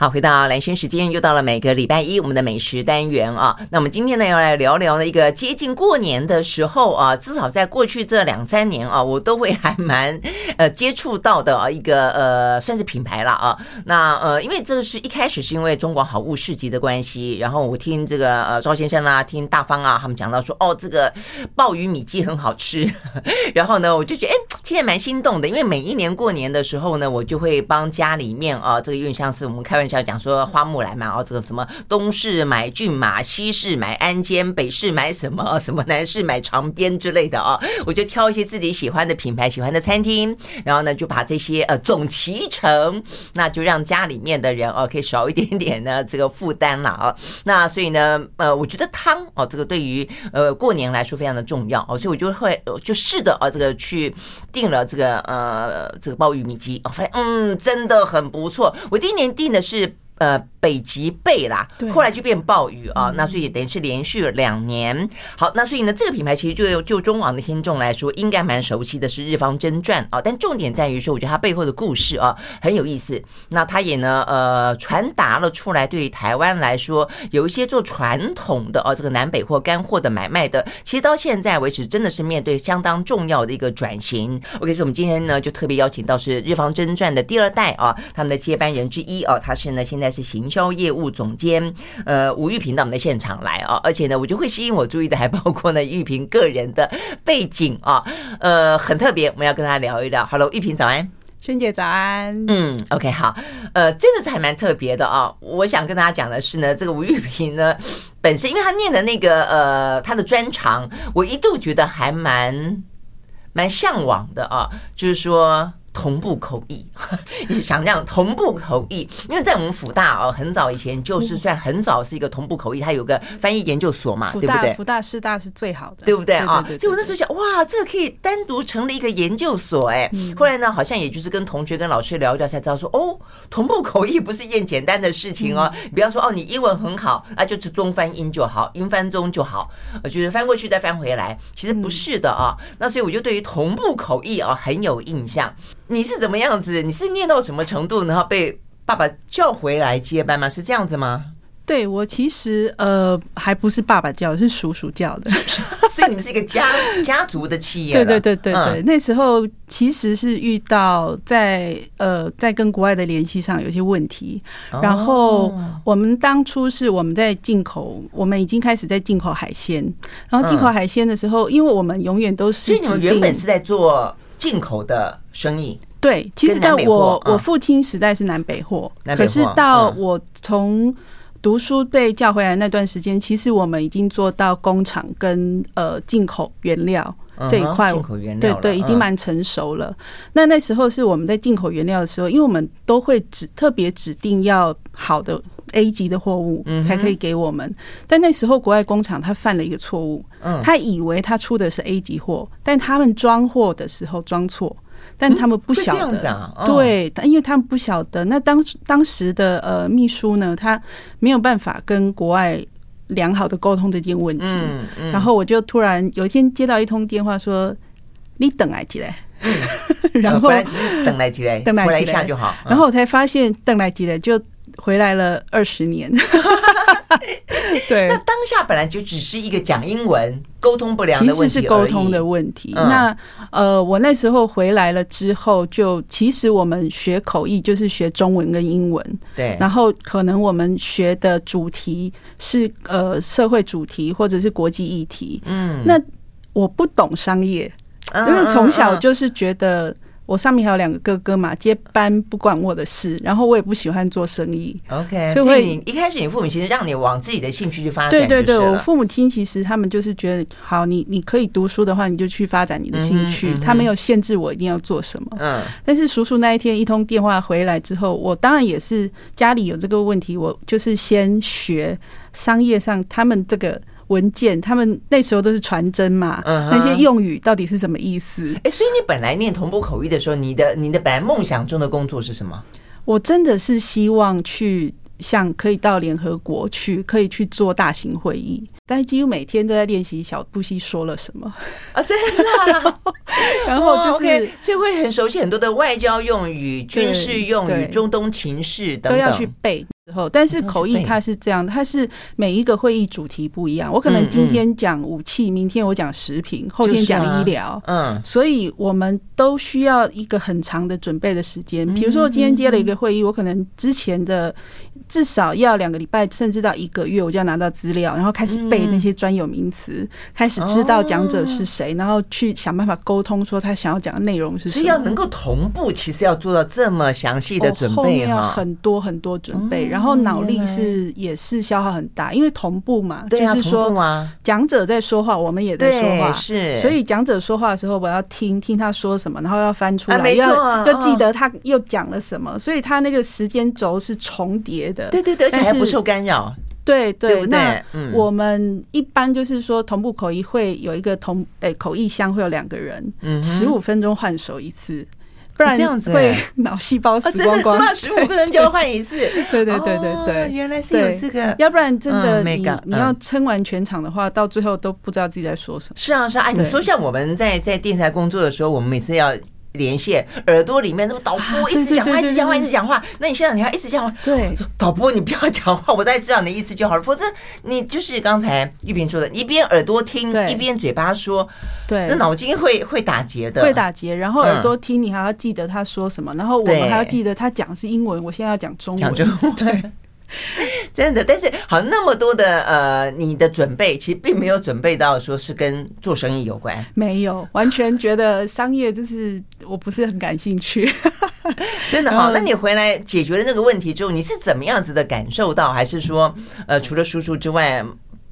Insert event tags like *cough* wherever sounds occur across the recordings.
好，回到蓝轩时间，又到了每个礼拜一我们的美食单元啊。那我们今天呢要来聊聊的一个接近过年的时候啊，至少在过去这两三年啊，我都会还蛮 *laughs* 呃接触到的一个呃算是品牌了啊。那呃，因为这个是一开始是因为中国好物市集的关系，然后我听这个呃赵先生啊，听大方啊，他们讲到说哦，这个鲍鱼米鸡很好吃，*laughs* 然后呢，我就觉得哎，听起来蛮心动的，因为每一年过年的时候呢，我就会帮家里面啊，这个有点像是我们开玩笑。讲说花木兰嘛，哦，这个什么东市买骏马，西市买鞍鞯，北市买什么 *laughs* 什么，南市买长鞭之类的啊，我就挑一些自己喜欢的品牌、喜欢的餐厅，然后呢就把这些呃总齐成，那就让家里面的人哦可以少一点点呢这个负担了啊。那所以呢呃，我觉得汤哦这个对于呃过年来说非常的重要哦，所以我就会就试着啊这个去订了这个呃这个鲍鱼米鸡，我发现嗯真的很不错。我第一年订的是。是呃，北极贝啦，后来就变暴雨啊，那所以等于是连续两年。好，那所以呢，这个品牌其实就就中网的听众来说，应该蛮熟悉的，是日方真传啊。但重点在于说，我觉得它背后的故事啊很有意思。那它也呢，呃，传达了出来，对于台湾来说，有一些做传统的啊，这个南北货干货的买卖的，其实到现在为止，真的是面对相当重要的一个转型。OK，所以我们今天呢，就特别邀请到是日方真传的第二代啊，他们的接班人之一啊，他是呢现在。是行销业务总监，呃，吴玉萍到我们的现场来啊，而且呢，我就会吸引我注意的还包括呢玉萍个人的背景啊，呃，很特别，我们要跟他聊一聊。Hello，玉萍早安，萱姐早安。嗯，OK，好，呃，真的是还蛮特别的啊。我想跟大家讲的是呢，这个吴玉萍呢，本身因为他念的那个呃，他的专长，我一度觉得还蛮蛮向往的啊，就是说。同步口译，你想这样同步口译，因为在我们辅大哦，很早以前就是算很早是一个同步口译，它有个翻译研究所嘛，对不对？福大师大是最好的，对不对啊？所以我那时候想，哇，这个可以单独成立一个研究所哎。后来呢，好像也就是跟同学跟老师聊一聊，才知道说，哦，同步口译不是一件简单的事情哦。不要说，哦，你英文很好，那就是中翻英就好，英翻中就好，就是翻过去再翻回来，其实不是的啊。那所以我就对于同步口译啊很有印象。你是怎么样子？你是念到什么程度，然后被爸爸叫回来接班吗？是这样子吗？对，我其实呃还不是爸爸叫，是叔叔叫的，*laughs* 所以你们是一个家家族的企业。对对对对对，嗯、那时候其实是遇到在呃在跟国外的联系上有些问题，然后我们当初是我们在进口，我们已经开始在进口海鲜，然后进口海鲜的时候，因为我们永远都是，所以你们原本是在做。进口的生意，对，其实在我我父亲时代是南北货，可是到我从读书被叫回来那段时间，其实我们已经做到工厂跟呃进口原料这一块，进口原料，对对，已经蛮成熟了。那那时候是我们在进口原料的时候，因为我们都会指特别指定要好的。A 级的货物才可以给我们，但那时候国外工厂他犯了一个错误，他以为他出的是 A 级货，但他们装货的时候装错，但他们不晓得，对，因为他们不晓得。那当当时的呃秘书呢，他没有办法跟国外良好的沟通这件问题，然后我就突然有一天接到一通电话说：“你等来起来。” *laughs* 然后本来只是等来起来，等来一下就好。然后我才发现等来起来就。回来了二十年，*laughs* 对。那当下本来就只是一个讲英文沟通不良的问题，其实是沟通的问题。那呃，我那时候回来了之后，就其实我们学口译就是学中文跟英文，对。然后可能我们学的主题是呃社会主题或者是国际议题，嗯。那我不懂商业，因为从小就是觉得。我上面还有两个哥哥嘛，接班不管我的事，然后我也不喜欢做生意。OK，所以你一开始你父母其实让你往自己的兴趣去发展。对对对，我父母亲其实他们就是觉得，好，你你可以读书的话，你就去发展你的兴趣，他没有限制我一定要做什么。嗯，但是叔叔那一天一通电话回来之后，我当然也是家里有这个问题，我就是先学商业上他们这个。文件，他们那时候都是传真嘛，那些用语到底是什么意思？哎，所以你本来念同步口译的时候，你的你的本来梦想中的工作是什么？我真的是希望去像可以到联合国去，可以去做大型会议。但是几乎每天都在练习小布希说了什么啊，真的。*laughs* 然后就是，所以会很熟悉很多的外交用语、军事用语、中东情势等等，都要去背。后，但是口译它是这样，它是每一个会议主题不一样。我可能今天讲武器，明天我讲食品，后天讲医疗。嗯，所以我们都需要一个很长的准备的时间。比如说，我今天接了一个会议，我可能之前的至少要两个礼拜，甚至到一个月，我就要拿到资料，然后开始背那些专有名词，开始知道讲者是谁，然后去想办法沟通，说他想要讲的内容是什么。所以要能够同步，其实要做到这么详细的准备，后面要很多很多准备。然后脑力是也是消耗很大，因为同步嘛，就是说讲者在说话，我们也在说话，是，所以讲者说话的时候，我要听听他说什么，然后要翻出来，要要记得他又讲了什么，所以他那个时间轴是重叠的，对对对，而且还不受干扰，对对。那我们一般就是说同步口译会有一个同诶口译箱会有两个人，十五分钟换手一次。不然这样子会 *laughs* 脑细胞死光光，十五分钟就要换一次。*laughs* 对对对对对，原来是有这个。要不然真的你你要撑完全场的话，到最后都不知道自己在说什么。是啊是啊，哎，你说像我们在在电视台工作的时候，我们每次要。连线耳朵里面那个导播一直讲话，一直讲话，一直讲话。那你现在你还一直讲话，对，导播你不要讲话，我大概知道你的意思就好了。否则你就是刚才玉萍说的，一边耳朵听，一边嘴巴说，对，那脑筋会会打结的，会打结。然后耳朵听，你还要记得他说什么，然后我们还要记得他讲的是英文，我现在要讲中文，讲中文，*laughs* 对。*laughs* 真的，但是好那么多的呃，你的准备其实并没有准备到说是跟做生意有关，没有，完全觉得商业就是我不是很感兴趣。*laughs* 真的好，那你回来解决了那个问题之后，你是怎么样子的感受到？还是说呃，除了叔叔之外？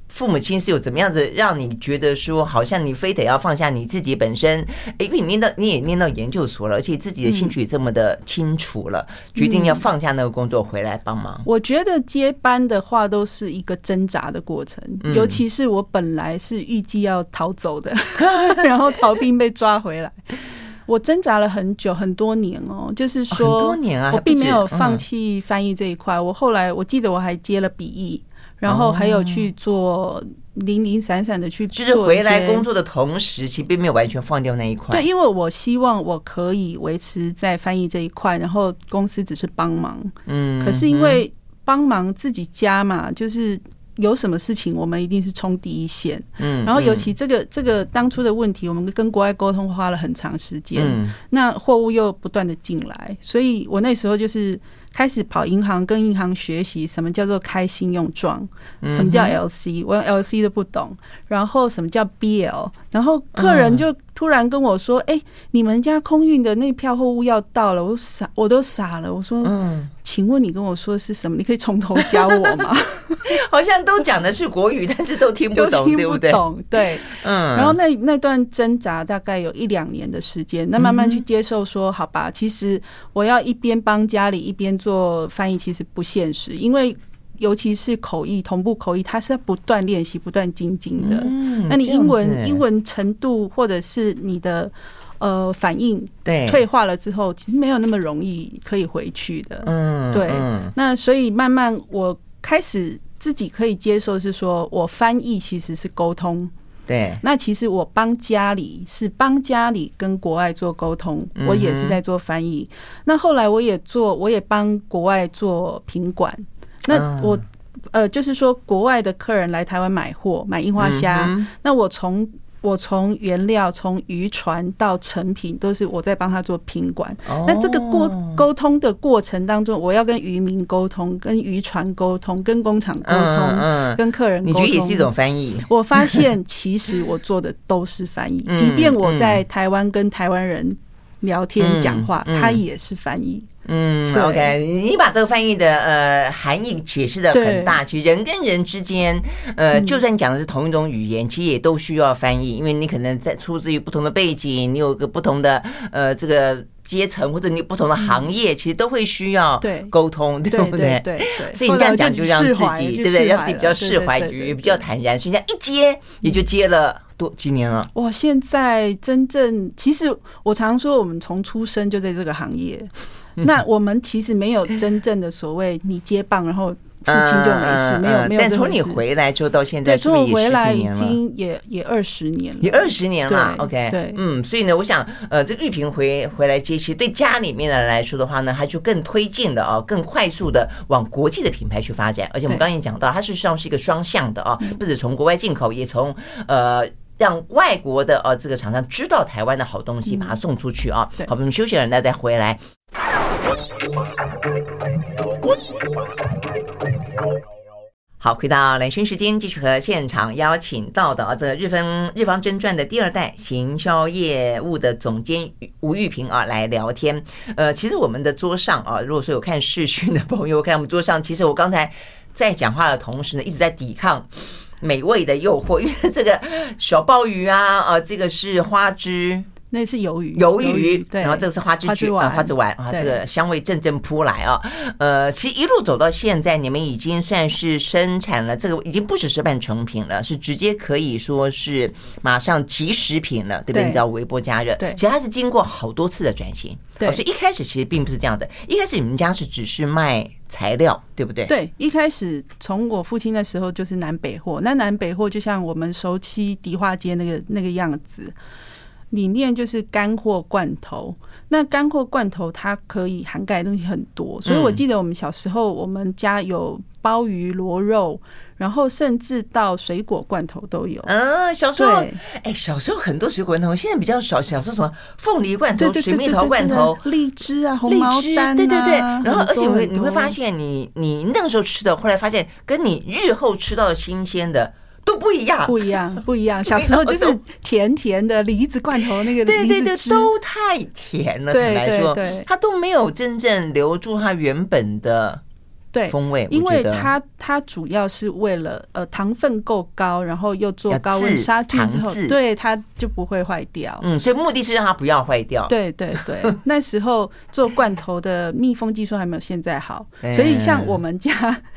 父母亲是有怎么样子让你觉得说，好像你非得要放下你自己本身？因为你念到你也念到研究所了，而且自己的兴趣也这么的清楚了，决定要放下那个工作回来帮忙。我觉得接班的话都是一个挣扎的过程，尤其是我本来是预计要逃走的，*laughs* 然后逃兵被抓回来，我挣扎了很久很多年哦，就是说很多年啊，我并没有放弃翻译这一块。我后来我记得我还接了笔译。然后还有去做零零散散的去，就是回来工作的同时，其实并没有完全放掉那一块。对，因为我希望我可以维持在翻译这一块，然后公司只是帮忙。嗯，可是因为帮忙自己家嘛，就是有什么事情我们一定是冲第一线。嗯，然后尤其这个这个当初的问题，我们跟国外沟通花了很长时间。嗯，那货物又不断的进来，所以我那时候就是。开始跑银行，跟银行学习什么叫做开信用状，什么叫 LC，我连 LC 都不懂。然后什么叫 BL，然后客人就突然跟我说：“哎，你们家空运的那票货物要到了。”我傻，我都傻了。我说：“嗯，请问你跟我说的是什么？你可以从头教我吗？” *laughs* 好像都讲的是国语，但是都听不懂，对不对？对，嗯。然后那那段挣扎大概有一两年的时间，那慢慢去接受说：“好吧，其实我要一边帮家里一边做翻译，其实不现实，因为。”尤其是口译同步口译，它是要不断练习、不断精进的。嗯，那你英文英文程度或者是你的呃反应对退化了之后，其实没有那么容易可以回去的。嗯，对。那所以慢慢我开始自己可以接受，是说我翻译其实是沟通。对。那其实我帮家里是帮家里跟国外做沟通，我也是在做翻译。那后来我也做，我也帮国外做品管。那我，呃，就是说，国外的客人来台湾买货，买樱花虾，嗯、那我从我从原料从渔船到成品，都是我在帮他做品管。哦、那这个过沟通的过程当中，我要跟渔民沟通，跟渔船沟通，跟工厂沟通，嗯嗯、跟客人沟通，你觉得也是一种翻译？*laughs* 我发现，其实我做的都是翻译，即便我在台湾跟台湾人聊天讲话，他也是翻译。嗯，OK，你把这个翻译的呃含义解释的很大。其实人跟人之间，呃，就算讲的是同一种语言，其实也都需要翻译，因为你可能在出自于不同的背景，你有个不同的呃这个阶层，或者你有不同的行业，其实都会需要沟通，对不对？对，所以你这样讲就让自己对不对？让自己比较释怀，也比较坦然。所以这样一接也就接了多几年了。哇，现在真正其实我常说，我们从出生就在这个行业。那我们其实没有真正的所谓你接棒，然后父亲就没事，没有没有。但从你回来之后到现在，从我回来已经也也二十年了，也二十年了。OK，对，嗯，所以呢，我想，呃，这个玉萍回回来接，其实对家里面的人来说的话呢，它就更推进的啊，更快速的往国际的品牌去发展。而且我们刚才也讲到，它事实上是一个双向的啊，不止从国外进口，也从呃。让外国的呃这个厂商知道台湾的好东西，把它送出去啊。好，我们休息了，那再回来。好，回到兰萱时间，继续和现场邀请到的啊，这个日分日方真传的第二代行销业务的总监吴玉平啊来聊天。呃，其实我们的桌上啊，如果说有看视讯的朋友，看我们桌上，其实我刚才在讲话的同时呢，一直在抵抗。美味的诱惑，因为这个小鲍鱼啊，呃，这个是花枝，那是鱿鱼，鱿鱼，对，然后这个是花枝卷啊，花枝丸啊，这个香味阵阵扑来啊，呃，其实一路走到现在，你们已经算是生产了这个，已经不只是半成品了，是直接可以说是马上即食品了，对不对？你知道微波加热，对，其实它是经过好多次的转型，对，所以一开始其实并不是这样的，一开始你们家是只是卖。材料对不对？对，一开始从我父亲的时候就是南北货，那南北货就像我们熟悉迪化街那个那个样子，里面就是干货罐头。那干货罐头它可以涵盖的东西很多，所以我记得我们小时候，我们家有鲍鱼、螺肉。然后甚至到水果罐头都有。嗯，小时候，哎，小时候很多水果罐头，现在比较少。小时候什么凤梨罐头、水蜜桃罐头、荔枝啊、红毛丹，对对对。然后，而且会你会发现，你你那个时候吃的，后来发现跟你日后吃到的新鲜的都不一样，不一样，不一样。*laughs* 小时候就是甜甜的梨子罐头，那个对对对，都太甜了。坦白说，它都没有真正留住它原本的。对，风味，因为它它主要是为了呃糖分够高，然后又做高温杀菌之后，对它就不会坏掉。嗯，所以目的是让它不要坏掉。对对对，*laughs* 那时候做罐头的密封技术还没有现在好，所以像我们家，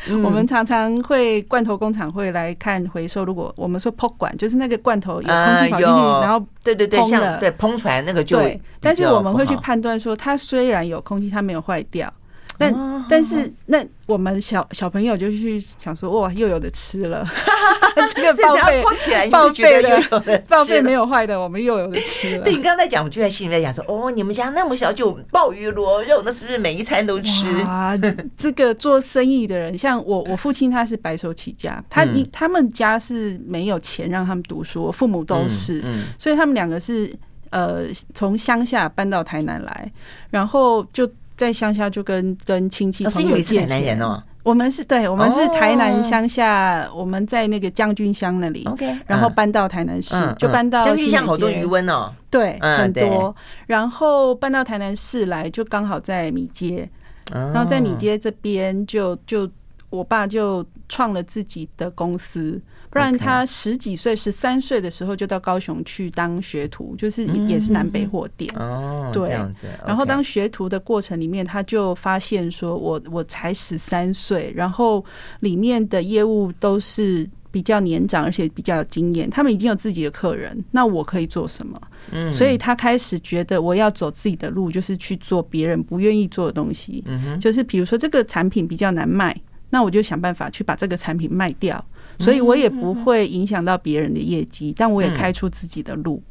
我们常常会罐头工厂会来看回收。如果我们说破管，就是那个罐头有空气跑进去，然后对对对，像对烹出来那个就对，但是我们会去判断说，它虽然有空气，它没有坏掉。但但是那我们小小朋友就去想说哇，又有的吃了，*laughs* 这个报废报废的 *laughs* 报废没有坏的，我们又有的吃了。*laughs* 对，你刚才讲，我就在心里面讲说哦，你们家那么小就鲍鱼螺肉，那是不是每一餐都吃？啊，这个做生意的人，像我我父亲他是白手起家，他一他们家是没有钱让他们读书，我父母都是，所以他们两个是呃从乡下搬到台南来，然后就。在乡下就跟跟亲戚朋友借钱。哦。我们是对，我们是台南乡下，我们在那个将军乡那里。OK，然后搬到台南市，就搬到将军乡好多余温哦。对，很多。然后搬到台南市来，就刚好在米街。然后在米街这边，就就我爸就创了自己的公司。不然他十几岁、十三岁的时候就到高雄去当学徒，就是也是南北货店哦，对，这样子。然后当学徒的过程里面，他就发现说，我我才十三岁，然后里面的业务都是比较年长，而且比较有经验，他们已经有自己的客人，那我可以做什么？嗯，所以他开始觉得我要走自己的路，就是去做别人不愿意做的东西。嗯哼，就是比如说这个产品比较难卖，那我就想办法去把这个产品卖掉。所以我也不会影响到别人的业绩，但我也开出自己的路。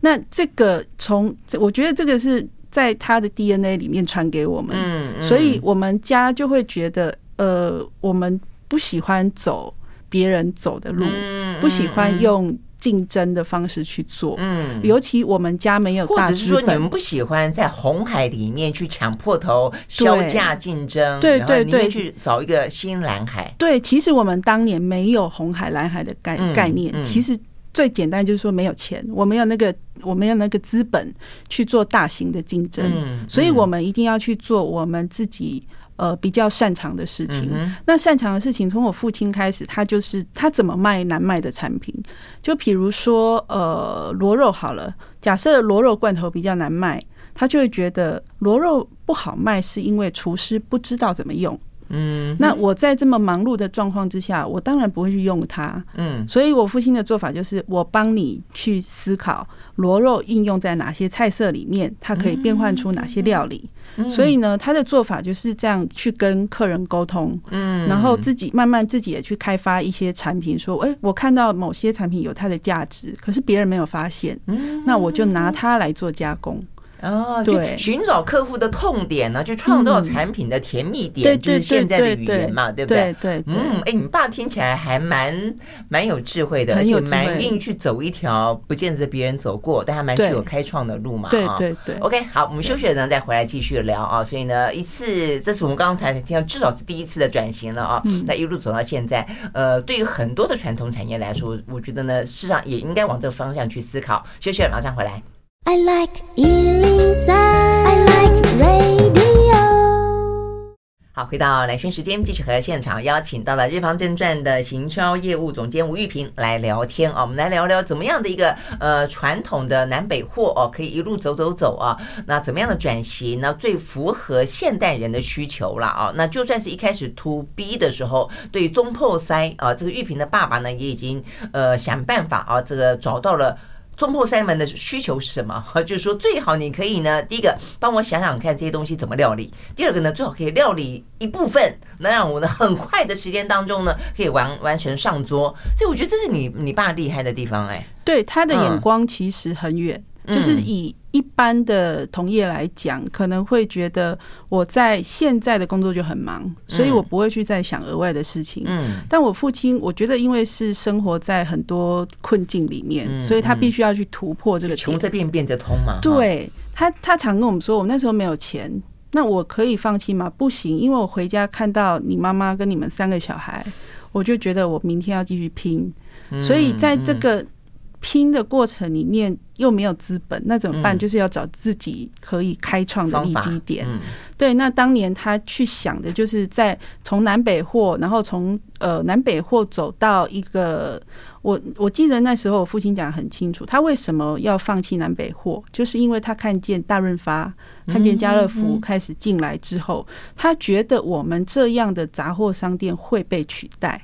那这个从我觉得这个是在他的 DNA 里面传给我们，所以我们家就会觉得，呃，我们不喜欢走别人走的路，不喜欢用。竞争的方式去做，嗯，尤其我们家没有大，或者是说你们不喜欢在红海里面去抢破头、削价竞争，对对对，去找一个新蓝海。对，其实我们当年没有红海、蓝海的概概念，其实最简单就是说没有钱，我没有那个我没有那个资本去做大型的竞争，所以我们一定要去做我们自己。呃，比较擅长的事情。那擅长的事情，从我父亲开始，他就是他怎么卖难卖的产品。就比如说，呃，螺肉好了，假设螺肉罐头比较难卖，他就会觉得螺肉不好卖，是因为厨师不知道怎么用。嗯，那我在这么忙碌的状况之下，我当然不会去用它。嗯，所以我父亲的做法就是，我帮你去思考螺肉应用在哪些菜色里面，它可以变换出哪些料理。所以呢，他的做法就是这样去跟客人沟通，嗯，然后自己慢慢自己也去开发一些产品，说，哎，我看到某些产品有它的价值，可是别人没有发现，那我就拿它来做加工。哦，对，寻找客户的痛点呢，就创造产品的甜蜜点，就是现在的语言嘛，对不对？对，嗯，哎，你爸听起来还蛮蛮有智慧的，而且蛮愿意去走一条不见得别人走过，但还蛮具有开创的路嘛。对对对。OK，好，我们休息了呢，再回来继续聊啊。所以呢，一次，这是我们刚才听到，至少是第一次的转型了啊。那一路走到现在，呃，对于很多的传统产业来说，我觉得呢，事实上也应该往这个方向去思考。休息了，马上回来。I like 103, I like radio。好，回到兰萱时间，继续和现场邀请到了日方正传的行销业务总监吴玉萍来聊天啊。我们来聊聊怎么样的一个呃传统的南北货哦，可以一路走走走啊。那怎么样的转型呢？最符合现代人的需求了啊。那就算是一开始 to B 的时候，对中破塞啊，这个玉萍的爸爸呢，也已经呃想办法啊，这个找到了。中破三门的需求是什么？*laughs* 就是说最好你可以呢，第一个帮我想想看这些东西怎么料理；第二个呢，最好可以料理一部分，能让我呢很快的时间当中呢可以完完全上桌。所以我觉得这是你你爸厉害的地方哎。对，他的眼光其实很远。就是以一般的同业来讲，可能会觉得我在现在的工作就很忙，所以我不会去再想额外的事情。嗯，但我父亲，我觉得因为是生活在很多困境里面，所以他必须要去突破这个穷则变，变则通嘛。对他，他常跟我们说，我那时候没有钱，那我可以放弃吗？不行，因为我回家看到你妈妈跟你们三个小孩，我就觉得我明天要继续拼。所以在这个。拼的过程里面又没有资本，那怎么办？就是要找自己可以开创的利基点。对，那当年他去想的就是在从南北货，然后从呃南北货走到一个，我我记得那时候我父亲讲得很清楚，他为什么要放弃南北货，就是因为他看见大润发、看见家乐福开始进来之后，他觉得我们这样的杂货商店会被取代。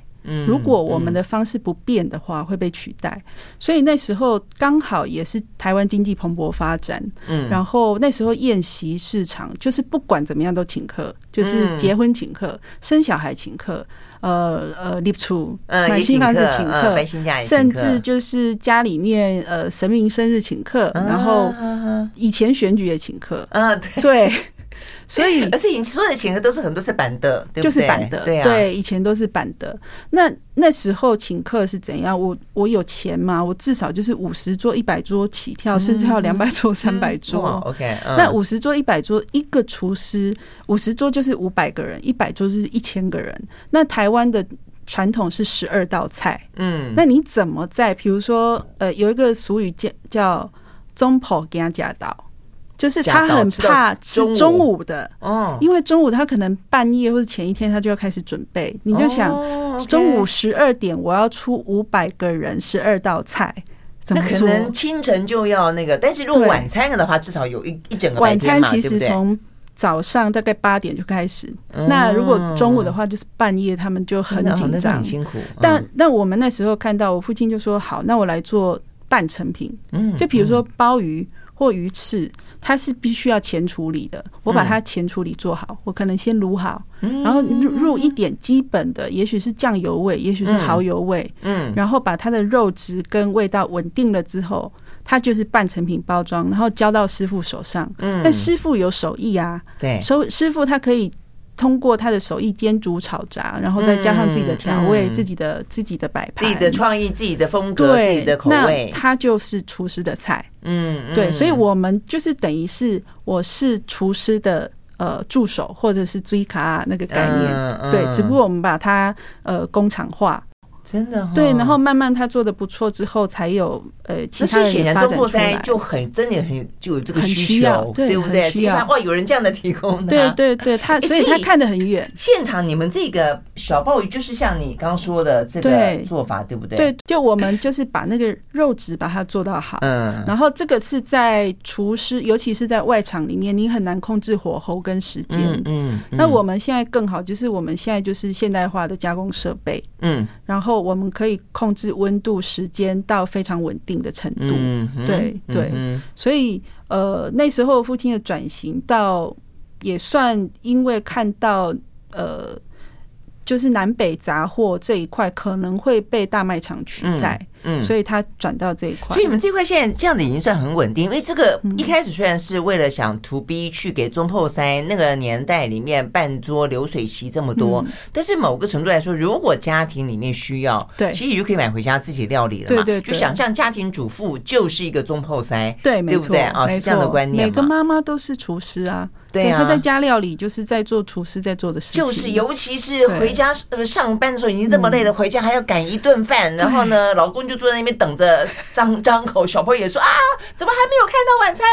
如果我们的方式不变的话，会被取代。所以那时候刚好也是台湾经济蓬勃发展，嗯，然后那时候宴席市场就是不管怎么样都请客，就是结婚请客、生小孩请客，呃呃，立储买新房子请客，甚至就是家里面呃神明生日请客，然后以前选举也请客，嗯，对。*laughs* 所以，*laughs* 而且你说的请客都是很多是板的，对不对？就是板的，对啊，对，以前都是板的。那那时候请客是怎样？我我有钱嘛？我至少就是五十桌、一百桌起跳，甚至还有两百桌、三百桌。OK，那五十桌、一百桌，一个厨师，五十桌就是五百个人，一百桌是一千个人。那台湾的传统是十二道菜，嗯，那你怎么在？比如说，呃，有一个俗语叫叫“中婆给他夹到”。就是他很怕吃中午的，哦，因为中午他可能半夜或者前一天他就要开始准备。你就想，中午十二点我要出五百个人，十二道菜，那可能清晨就要那个。但是如果晚餐的话，至少有一一整个晚餐，其实从早上大概八点就开始。那如果中午的话，就是半夜，他们就很紧张，很辛苦。但那我们那时候看到，我父亲就说：“好，那我来做半成品。”嗯，就比如说鲍鱼或鱼翅。它是必须要前处理的，我把它前处理做好，我可能先卤好，然后入入一点基本的，也许是酱油味，也许是蚝油味，嗯，然后把它的肉质跟味道稳定了之后，它就是半成品包装，然后交到师傅手上，嗯，但师傅有手艺啊，对，师师傅他可以。通过他的手艺煎煮炒炸，然后再加上自己的调味、自己的自己的摆盘、自己的创意、自己的风格、自己的口味，他就是厨师的菜。嗯，对，所以我们就是等于是我是厨师的呃助手，或者是追卡那个概念。对，只不过我们把它呃工厂化。真的、哦、对，然后慢慢他做的不错之后，才有呃其他人发展出来。就很真的很就有这个需求，对，对不对？需要哇，有人这样的提供的，对对对，他所以他看得很远。现场你们这个小鲍鱼就是像你刚说的这个做法，对，对不对？对，就我们就是把那个肉质把它做到好，嗯，然后这个是在厨师，尤其是在外场里面，你很难控制火候跟时间，嗯，嗯，那我们现在更好，就是我们现在就是现代化的加工设备，嗯，然后。我们可以控制温度、时间到非常稳定的程度。嗯、对对，嗯、所以呃，那时候父亲的转型到也算，因为看到呃。就是南北杂货这一块可能会被大卖场取代，嗯，嗯，所以他转到这一块。所以你们这块现在这样子已经算很稳定，因为这个一开始虽然是为了想 to B 去给中破塞那个年代里面办桌流水席这么多，嗯，但是某个程度来说，如果家庭里面需要，对，其实你就可以买回家自己料理了嘛，对对，对，就想象家庭主妇就是一个中破塞，对，对不对？啊？是这样的观念，每个妈妈都是厨师啊。对，他在家料理，就是在做厨师在做的事情。就是，尤其是回家呃上班的时候，已经这么累了，回家还要赶一顿饭，然后呢，老公就坐在那边等着张 *laughs* 张口，小朋友也说啊，怎么还没有看到晚餐？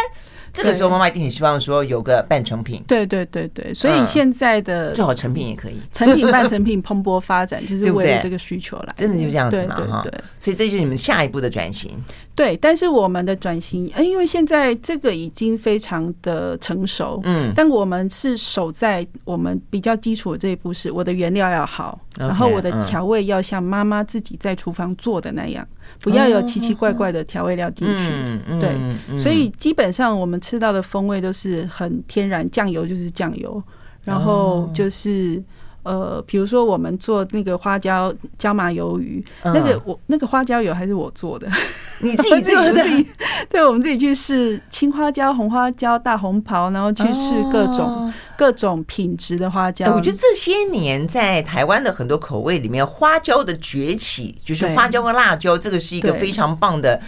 这个时候，妈妈一定很希望说有个半成品。对对对对，所以现在的最好成品也可以，成品半成品蓬勃发展，就是为了这个需求来。真的就这样子嘛哈。所以这就是你们下一步的转型。对，但是我们的转型，因为现在这个已经非常的成熟，嗯，但我们是守在我们比较基础的这一步，是我的原料要好，然后我的调味要像妈妈自己在厨房做的那样。不要有奇奇怪怪的调味料进去，嗯、对、嗯，所以基本上我们吃到的风味都是很天然，酱油就是酱油，然后就是。呃，比如说我们做那个花椒椒麻鱿鱼，嗯、那个我那个花椒油还是我做的，*laughs* 你自己做的，*laughs* 对，我们自己去试青花椒、红花椒、大红袍，然后去试各种、哦、各种品质的花椒。我觉得这些年在台湾的很多口味里面，花椒的崛起，就是花椒和辣椒，这个是一个非常棒的，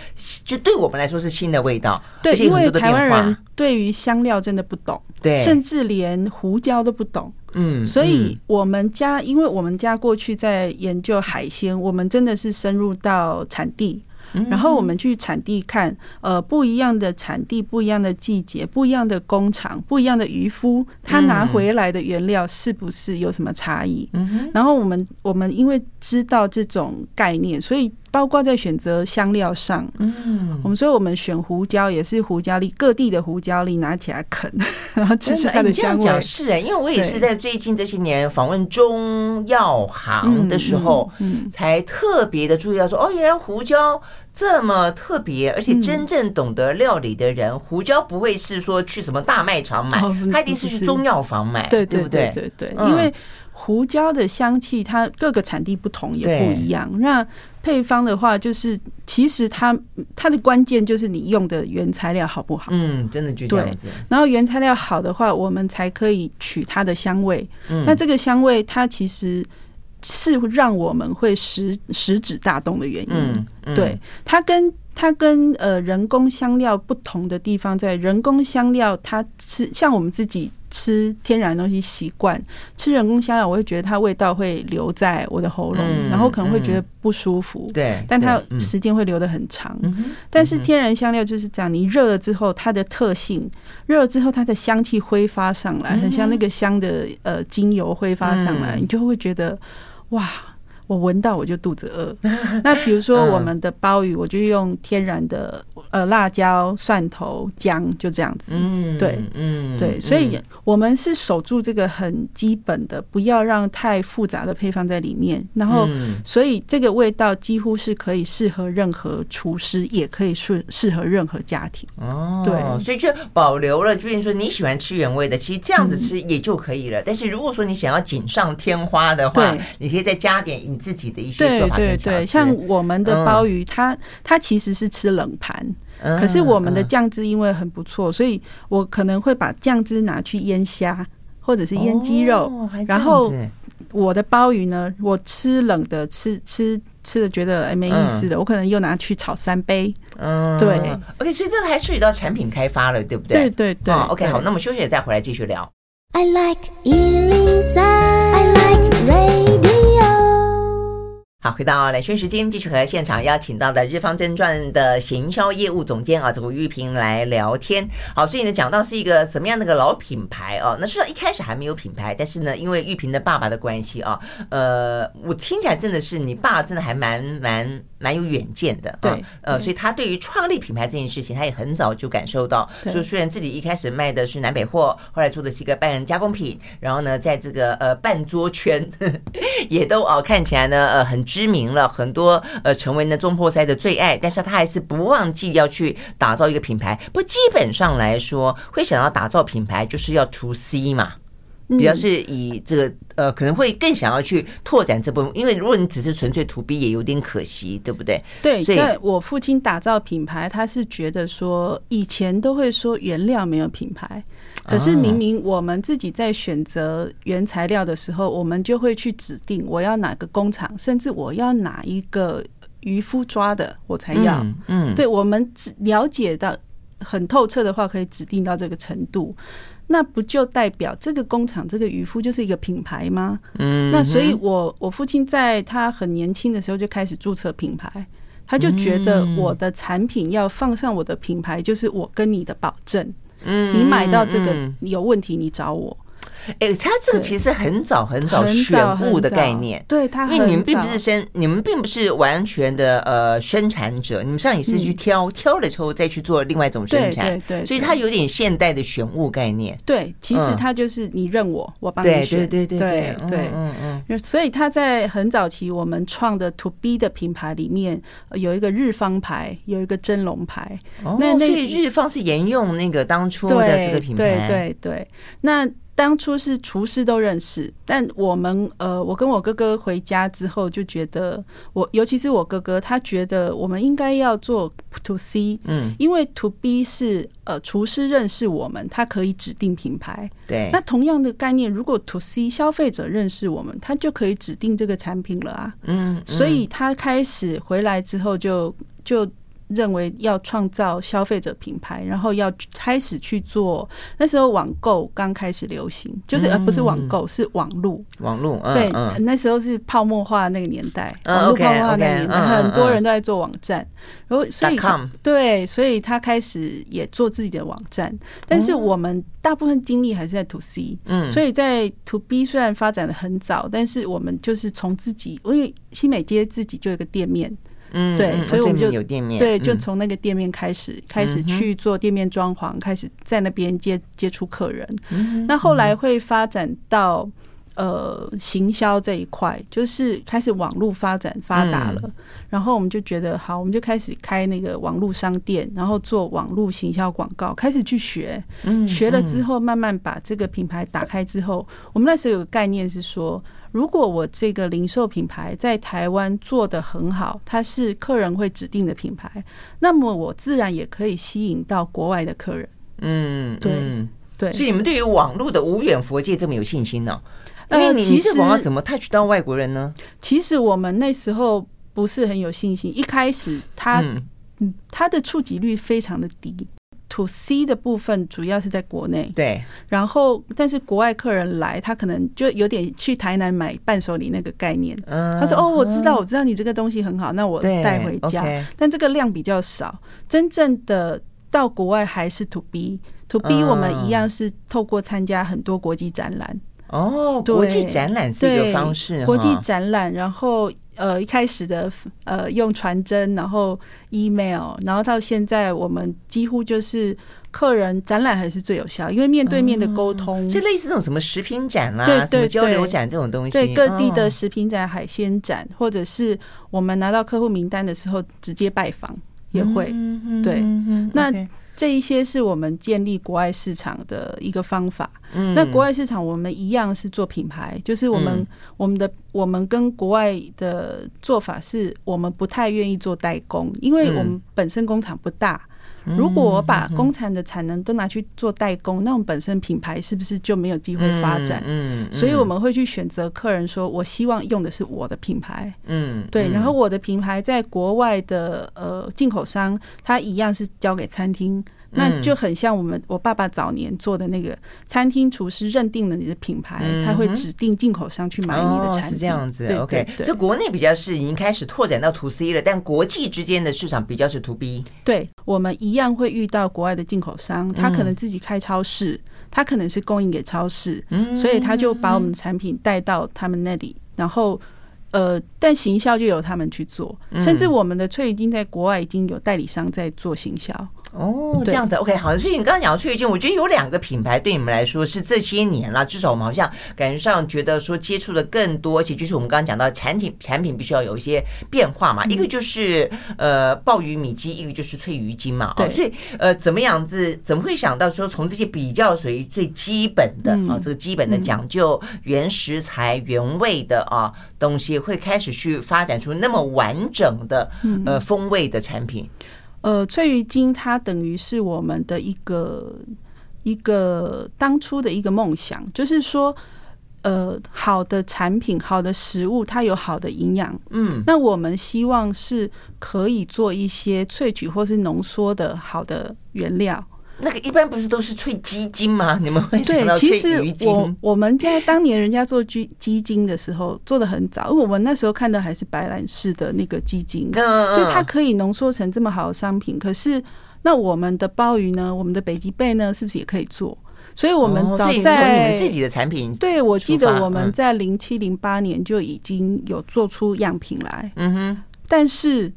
就对我们来说是新的味道。对，因为台湾人对于香料真的不懂，对，甚至连胡椒都不懂。嗯，所以我们家，因为我们家过去在研究海鲜，我们真的是深入到产地，然后我们去产地看，呃，不一样的产地、不一样的季节、不一样的工厂、不一样的渔夫，他拿回来的原料是不是有什么差异？嗯，然后我们我们因为知道这种概念，所以。包括在选择香料上，嗯，我们说我们选胡椒也是胡椒粒，各地的胡椒粒拿起来啃，*laughs* 然后吃吃它的香味。是哎，因为我也是在最近这些年访问中药行的时候，才特别的注意到说，哦，原来胡椒这么特别，而且真正懂得料理的人，胡椒不会是说去什么大卖场买，他一定是去中药房买，对对对对？对，因为。胡椒的香气，它各个产地不同也不一样。那配方的话，就是其实它它的关键就是你用的原材料好不好？嗯，真的就这样子。然后原材料好的话，我们才可以取它的香味。嗯，那这个香味它其实是让我们会食食指大动的原因。嗯，嗯对，它跟它跟呃人工香料不同的地方，在人工香料它是像我们自己。吃天然东西习惯，吃人工香料，我会觉得它味道会留在我的喉咙，嗯，然后可能会觉得不舒服。对，嗯，但它时间会留得很长，嗯。但是天然香料就是这样，你热了之后，它的特性，热了之后它的香气挥发上来，很像那个香的呃精油挥发上来，你就会觉得哇。我闻到我就肚子饿。*laughs* 那比如说我们的鲍鱼，我就用天然的呃辣椒、蒜头、姜，就这样子。嗯，对，嗯，对，所以我们是守住这个很基本的，不要让太复杂的配方在里面。然后，所以这个味道几乎是可以适合任何厨师，也可以适适合任何家庭。哦，对，所以就保留了，就比如说你喜欢吃原味的，其实这样子吃也就可以了。但是如果说你想要锦上添花的话，你可以再加点。自己的一些做法，对对对，像我们的鲍鱼，它它其实是吃冷盘，可是我们的酱汁因为很不错，所以我可能会把酱汁拿去腌虾，或者是腌鸡肉，然后我的鲍鱼呢，我吃冷的，吃吃吃的觉得哎没意思的，我可能又拿去炒三杯，嗯，对，OK，所以这个还涉及到产品开发了，对不对？对对对，OK，好，那么休息再回来继续聊。I like 103, I like radio 好，回到兰萱时间，继续和现场邀请到的日方正传的行销业务总监啊，这个玉萍来聊天。好，所以呢，讲到是一个怎么样的一个老品牌哦、啊，那说一开始还没有品牌，但是呢，因为玉萍的爸爸的关系啊，呃，我听起来真的是你爸真的还蛮蛮蛮有远见的，对，呃，所以他对于创立品牌这件事情，他也很早就感受到，说虽然自己一开始卖的是南北货，后来做的是一个半人加工品，然后呢，在这个呃半桌圈 *laughs* 也都哦看起来呢呃很。知名了很多，呃，成为呢中破塞的最爱，但是他还是不忘记要去打造一个品牌。不，基本上来说，会想要打造品牌，就是要 to C 嘛，比较是以这个呃，可能会更想要去拓展这部分。因为如果你只是纯粹 to B，也有点可惜，对不对？对，所以我父亲打造品牌，他是觉得说，以前都会说原料没有品牌。可是明明我们自己在选择原材料的时候，我们就会去指定我要哪个工厂，甚至我要哪一个渔夫抓的，我才要。嗯，对，我们了解到很透彻的话，可以指定到这个程度，那不就代表这个工厂这个渔夫就是一个品牌吗？嗯，那所以我我父亲在他很年轻的时候就开始注册品牌，他就觉得我的产品要放上我的品牌，就是我跟你的保证。嗯，你买到这个有问题，你找我。哎、欸，他这个其实很早很早选物的概念，对他，因为你们并不是生，你们并不是完全的呃生产者，你们上也是去挑、嗯、挑了之后再去做另外一种生产，对对，对，所以它有点现代的选物概念。对，其实它就是你认我，嗯、我帮你选，对对对对对，对。嗯嗯，嗯。所以他在很早期我们创的 To B 的品牌里面有一个日方牌，有一个真龙牌。哦，那所以日方是沿用那个当初的这个品牌，对对对，对。那当初是厨师都认识，但我们呃，我跟我哥哥回家之后就觉得，我尤其是我哥哥，他觉得我们应该要做 to C，嗯，因为 to B 是呃厨师认识我们，他可以指定品牌，对。那同样的概念，如果 to C 消费者认识我们，他就可以指定这个产品了啊，嗯。嗯，所以他开始回来之后就就。认为要创造消费者品牌，然后要开始去做。那时候网购刚开始流行，就是而不是网购，是网络。网络，对，那时候是泡沫化那个年代，网络泡沫化那个年代，很多人都在做网站。然后，所以对，所以他开始也做自己的网站。但是我们大部分精力还是在 To C，嗯，所以在 To B 虽然发展的很早，但是我们就是从自己，因为新美街自己就有个店面。嗯，对，所以我们就有店面，对，就从那个店面开始，开始去做店面装潢，开始在那边接接触客人。那后来会发展到呃行销这一块，就是开始网络发展发达了，然后我们就觉得好，我们就开始开那个网络商店，然后做网络行销广告，开始去学。嗯学了之后，慢慢把这个品牌打开之后，我们那时候有个概念是说。如果我这个零售品牌在台湾做得很好，它是客人会指定的品牌，那么我自然也可以吸引到国外的客人。嗯，对对。所以你们对于网络的无远佛界这么有信心呢？因为你这广告怎么 touch 到外国人呢？其实我们那时候不是很有信心，一开始它嗯，它的触及率非常的低。To C 的部分主要是在国内，对。然后，但是国外客人来，他可能就有点去台南买伴手礼那个概念。嗯，他说：“哦，我知道，我知道你这个东西很好，那我带回家。但这个量比较少，真正的到国外还是 To B。To B 我们一样是透过参加很多国际展览。哦，国际展览是一个方式，国际展览，然后。呃，一开始的呃用传真，然后 email，然后到现在，我们几乎就是客人展览还是最有效，因为面对面的沟通，就类似那种什么食品展啦，对对对，交流展这种东西，对各地的食品展、海鲜展，或者是我们拿到客户名单的时候直接拜访也会，对，那。这一些是我们建立国外市场的一个方法。嗯，那国外市场我们一样是做品牌，就是我们我们的我们跟国外的做法是我们不太愿意做代工，因为我们本身工厂不大。如果我把工厂的产能都拿去做代工，那我们本身品牌是不是就没有机会发展？嗯，所以我们会去选择客人说，我希望用的是我的品牌。嗯，对。然后我的品牌在国外的呃进口商，他一样是交给餐厅，那就很像我们我爸爸早年做的那个餐厅厨师认定了你的品牌，他会指定进口商去买你的产品，是这样子。OK，所以国内比较是已经开始拓展到 To C 了，但国际之间的市场比较是 To B。对，我们一样会遇到国外的进口商，他可能自己开超市，他可能是供应给超市，所以他就把我们的产品带到他们那里，然后。呃，但行销就由他们去做，甚至我们的翠羽金在国外已经有代理商在做行销。哦，这样子，OK，好。所以你刚刚讲的翠羽金，我觉得有两个品牌对你们来说是这些年了，至少我们好像感觉上觉得说接触的更多，而且就是我们刚刚讲到产品，产品必须要有一些变化嘛。一个就是呃鲍鱼米鸡，一个就是翠鱼精嘛。对，所以呃怎么样子，怎么会想到说从这些比较属于最基本的啊，这个基本的讲究原食材原味的啊东西，会开始去发展出那么完整的呃风味的产品？呃，翠鱼精它等于是我们的一个一个当初的一个梦想，就是说，呃，好的产品、好的食物，它有好的营养。嗯，那我们希望是可以做一些萃取或是浓缩的好的原料。那个一般不是都是萃鸡精吗？*laughs* 你们会想到萃鱼精？其实我我们家当年人家做鸡鸡精的时候做的很早，因为我们那时候看的还是白兰氏的那个鸡精，就它可以浓缩成这么好的商品。可是那我们的鲍鱼呢？我们的北极贝呢？是不是也可以做？所以我们早在你们自己的产品，对，我记得我们在零七零八年就已经有做出样品来。嗯哼，但是。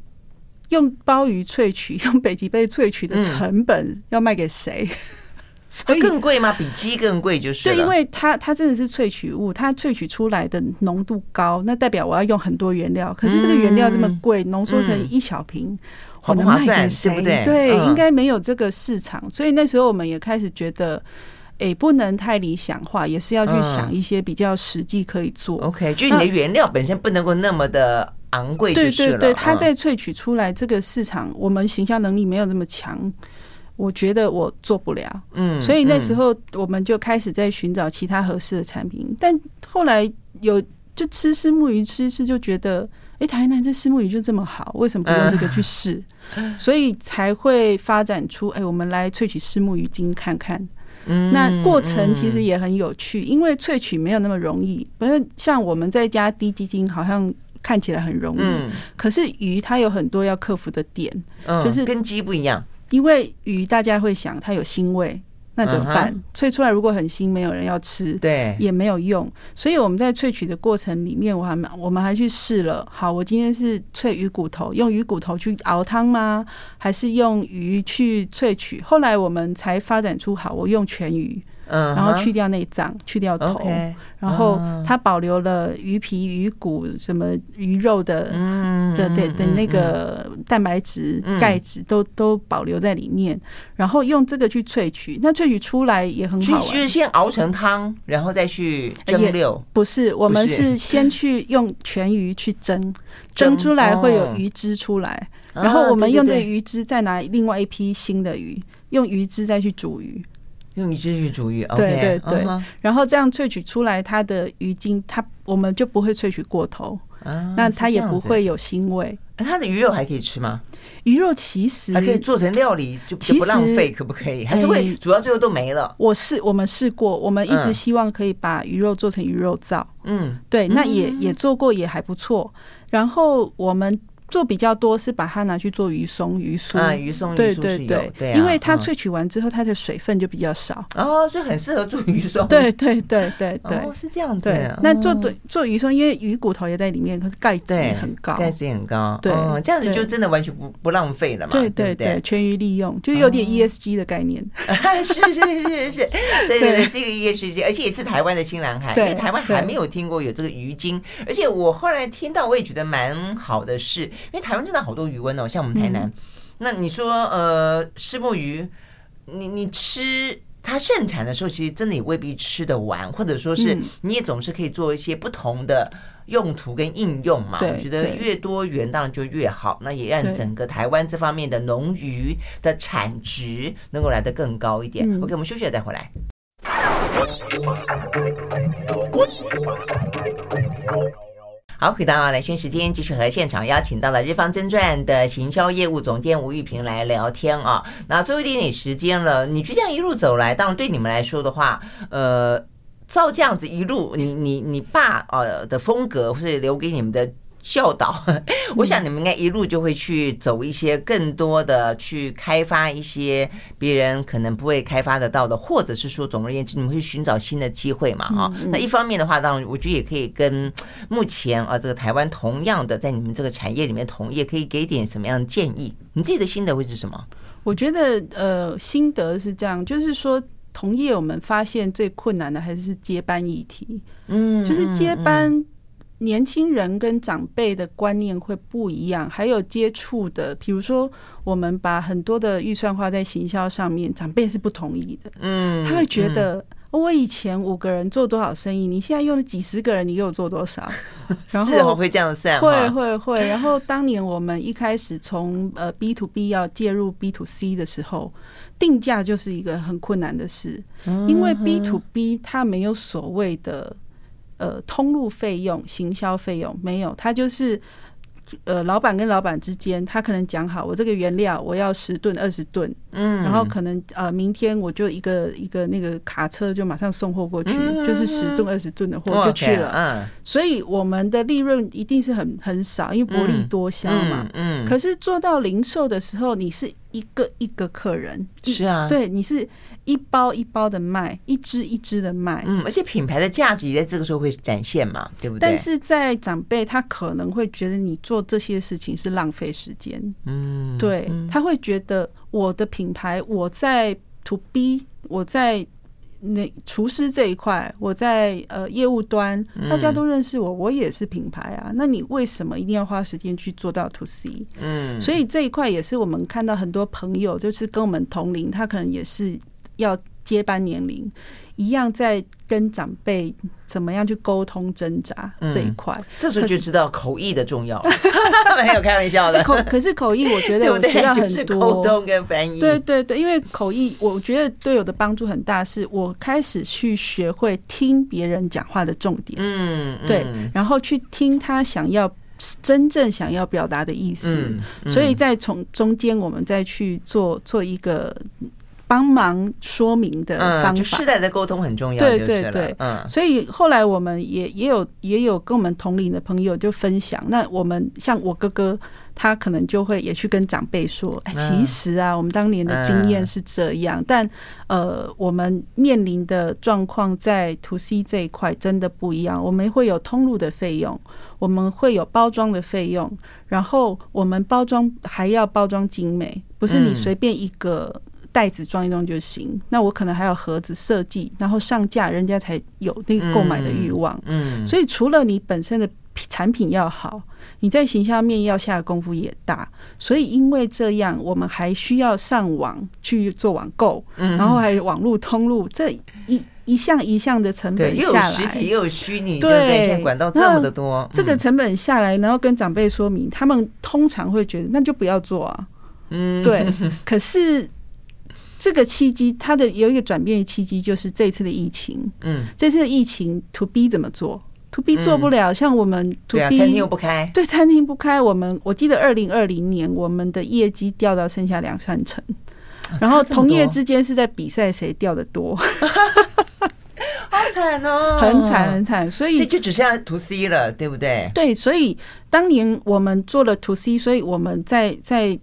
用鲍鱼萃取，*laughs* 用北极贝萃取的成本要卖给谁？嗯、*laughs* 所以更贵吗？比鸡更贵就是。对，因为它它真的是萃取物，它萃取出来的浓度高，那代表我要用很多原料。可是这个原料这么贵，浓缩成一小瓶，我能卖给谁？对不对？对，应该没有这个市场。所以那时候我们也开始觉得，哎，不能太理想化，也是要去想一些比较实际可以做。OK，就你的原料本身不能够那么的。昂贵。对对对，它在萃取出来这个市场，我们行销能力没有那么强，我觉得我做不了。嗯，所以那时候我们就开始在寻找其他合适的产品，但后来有就吃虱目鱼吃吃就觉得，哎，台南这虱目鱼就这么好，为什么不用这个去试？*laughs* 所以才会发展出，哎，我们来萃取虱目鱼精看看。嗯，那过程其实也很有趣，因为萃取没有那么容易，不是像我们在家滴鸡精好像。看起来很容易，嗯、可是鱼它有很多要克服的点，嗯、就是跟鸡不一样。因为鱼大家会想它有腥味，那怎么办？嗯、萃出来如果很腥，没有人要吃，对，也没有用。所以我们在萃取的过程里面，我还我们还去试了。好，我今天是萃鱼骨头，用鱼骨头去熬汤吗？还是用鱼去萃取？后来我们才发展出好，我用全鱼。嗯，然后去掉内脏，去掉头，okay, 然后它保留了鱼皮、鱼骨、什么鱼肉的，嗯，的的的那个蛋白质、钙质都都保留在里面，然后用这个去萃取，那萃取出来也很好。就是先熬成汤，然后再去蒸馏？不是，我们是先 *laughs* 去用全鱼去蒸，蒸出来会有鱼汁出来，然后我们用这个鱼汁再拿另外一批新的鱼，用鱼汁再去煮鱼。用鱼汁去煮鱼，对对对，然后这样萃取出来它的鱼精，它我们就不会萃取过头，那它也不会有腥味。它的鱼肉还可以吃吗？鱼肉其实还可以做成料理，就不浪费，可不可以？还是会煮到最后都没了？我试，我们试过，我们一直希望可以把鱼肉做成鱼肉皂。嗯，对，那也也做过，也还不错。然后我们。做比较多是把它拿去做鱼松、鱼酥啊，鱼松、对对对，对，因为它萃取完之后，它的水分就比较少，哦，所以很适合做鱼松。*laughs* 对对对对对，哦，是这样子。对，那做对做鱼松，因为鱼骨头也在里面，可是钙质很高，钙质也很高。对，这样子就真的完全不不浪费了嘛。对对对，全鱼利用，就有点 ESG 的概念。是是是是，*laughs* 对对对，是一个 ESG，而且也是台湾的新蓝海，因为台湾还没有听过有这个鱼精，而且我后来听到，我也觉得蛮好的是。因为台湾真的好多鱼温哦，像我们台南，嗯、那你说呃，虱目鱼，你你吃它盛产的时候，其实真的也未必吃得完，或者说是你也总是可以做一些不同的用途跟应用嘛。我觉得越多元当然就越好，那也让整个台湾这方面的农渔的产值能够来得更高一点。OK，我们休息了再回来。好，回到来讯时间，继续和现场邀请到了日方真传的行销业务总监吴玉平来聊天啊。那最后一点点时间了，你就这样一路走来，当然对你们来说的话，呃，照这样子一路，你你你爸呃的风格，或是留给你们的。教导，*laughs* 我想你们应该一路就会去走一些更多的，去开发一些别人可能不会开发得到的，或者是说，总而言之，你们会寻找新的机会嘛？哈，那一方面的话，当然我觉得也可以跟目前啊这个台湾同样的在你们这个产业里面同业，可以给点什么样的建议？你自己的心得会是什么？我觉得呃，心得是这样，就是说同业我们发现最困难的还是接班议题，嗯，就是接班。年轻人跟长辈的观念会不一样，还有接触的，比如说我们把很多的预算花在行销上面，长辈是不同意的。嗯，他会觉得我以前五个人做多少生意，你现在用了几十个人，你给我做多少？*laughs* 然后会这样算，会会会。然后当年我们一开始从呃 B to B 要介入 B to C 的时候，定价就是一个很困难的事，因为 B to B 它没有所谓的。呃，通路费用、行销费用没有，他就是呃，老板跟老板之间，他可能讲好，我这个原料我要十吨、二十吨，嗯，然后可能呃，明天我就一个一个那个卡车就马上送货过去，就是十吨、二十吨的货就去了，嗯，所以我们的利润一定是很很少，因为薄利多销嘛，嗯，可是做到零售的时候，你是一个一个客人，是啊，对，你是。一包一包的卖，一支一支的卖，嗯，而且品牌的价值也在这个时候会展现嘛，对不对？但是在长辈，他可能会觉得你做这些事情是浪费时间，嗯，对，他会觉得我的品牌，我在 To B，我在那厨师这一块，我在呃业务端，大家都认识我，我也是品牌啊，那你为什么一定要花时间去做到 To C？嗯，所以这一块也是我们看到很多朋友，就是跟我们同龄，他可能也是。要接班年龄一样，在跟长辈怎么样去沟通挣扎这一块，这时候就知道口译的重要。*laughs* 没有开玩笑的，口可是口译，我觉得我需要很多沟通跟翻译。对对对，因为口译，我觉得对我的帮助很大，是我开始去学会听别人讲话的重点。嗯，对，然后去听他想要真正想要表达的意思，所以在从中间我们再去做做一个。帮忙说明的方法，嗯、就世代的沟通很重要。对对对，嗯，所以后来我们也也有也有跟我们同龄的朋友就分享。那我们像我哥哥，他可能就会也去跟长辈说：“哎，其实啊，我们当年的经验是这样，但呃，我们面临的状况在 To C 这一块真的不一样。我们会有通路的费用，我们会有包装的费用，然后我们包装还要包装精美，不是你随便一个。”袋子装一装就行，那我可能还要盒子设计，然后上架，人家才有那个购买的欲望。嗯，所以除了你本身的产品要好，你在形象面要下的功夫也大。所以因为这样，我们还需要上网去做网购，嗯然后还有网络通路，这一一项一项的成本下来，又有实体又有虚拟，对，现在管道这么的多，这个成本下来，然后跟长辈说明，他们通常会觉得那就不要做啊。嗯，对，可是。这个契机，它的有一个转变的契机，就是这次的疫情。嗯，这次的疫情，To B 怎么做？To B 做不了，像我们 To B 餐厅又不开，对，餐厅不开。我们我记得二零二零年，我们的业绩掉到剩下两三成，然后同业之间是在比赛谁掉的多，*laughs* 好惨哦，很惨很惨。所以就只剩下 To C 了，对不对？对，所以当年我们做了 To C，所以我们在在。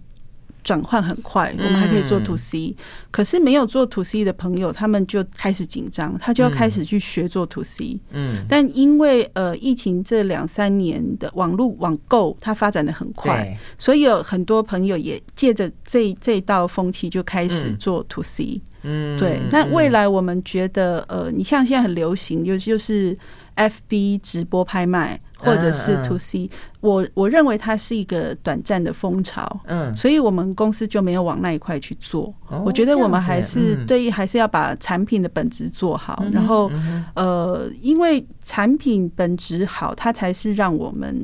转换很快，我们还可以做 to C，可是没有做 to C 的朋友，他们就开始紧张，他就要开始去学做 to C。嗯，但因为呃疫情这两三年的网络网购它发展的很快，所以有很多朋友也借着这这道风气就开始做 to C。嗯，对。那未来我们觉得呃，你像现在很流行，就就是 FB 直播拍卖。或者是 to C，我我认为它是一个短暂的风潮，嗯，所以我们公司就没有往那一块去做。我觉得我们还是对，还是要把产品的本质做好，然后呃，因为产品本质好，它才是让我们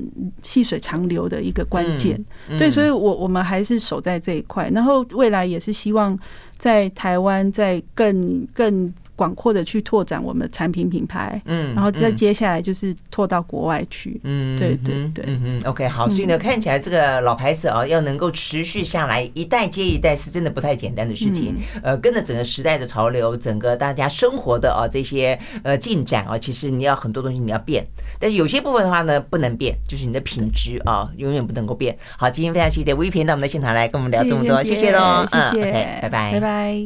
细水长流的一个关键。对，所以我我们还是守在这一块，然后未来也是希望在台湾在更更。广阔的去拓展我们的产品品牌，嗯，然后再接下来就是拓到国外去，嗯，对对对，嗯嗯，OK，好，所以呢，看起来这个老牌子啊，要能够持续下来，一代接一代，是真的不太简单的事情，呃，跟着整个时代的潮流，整个大家生活的啊这些呃进展啊，其实你要很多东西你要变，但是有些部分的话呢，不能变，就是你的品质啊，永远不能够变。好，今天非常谢谢吴玉萍到我们的现场来跟我们聊这么多，谢谢喽，谢谢，嗯，OK，拜拜，拜拜。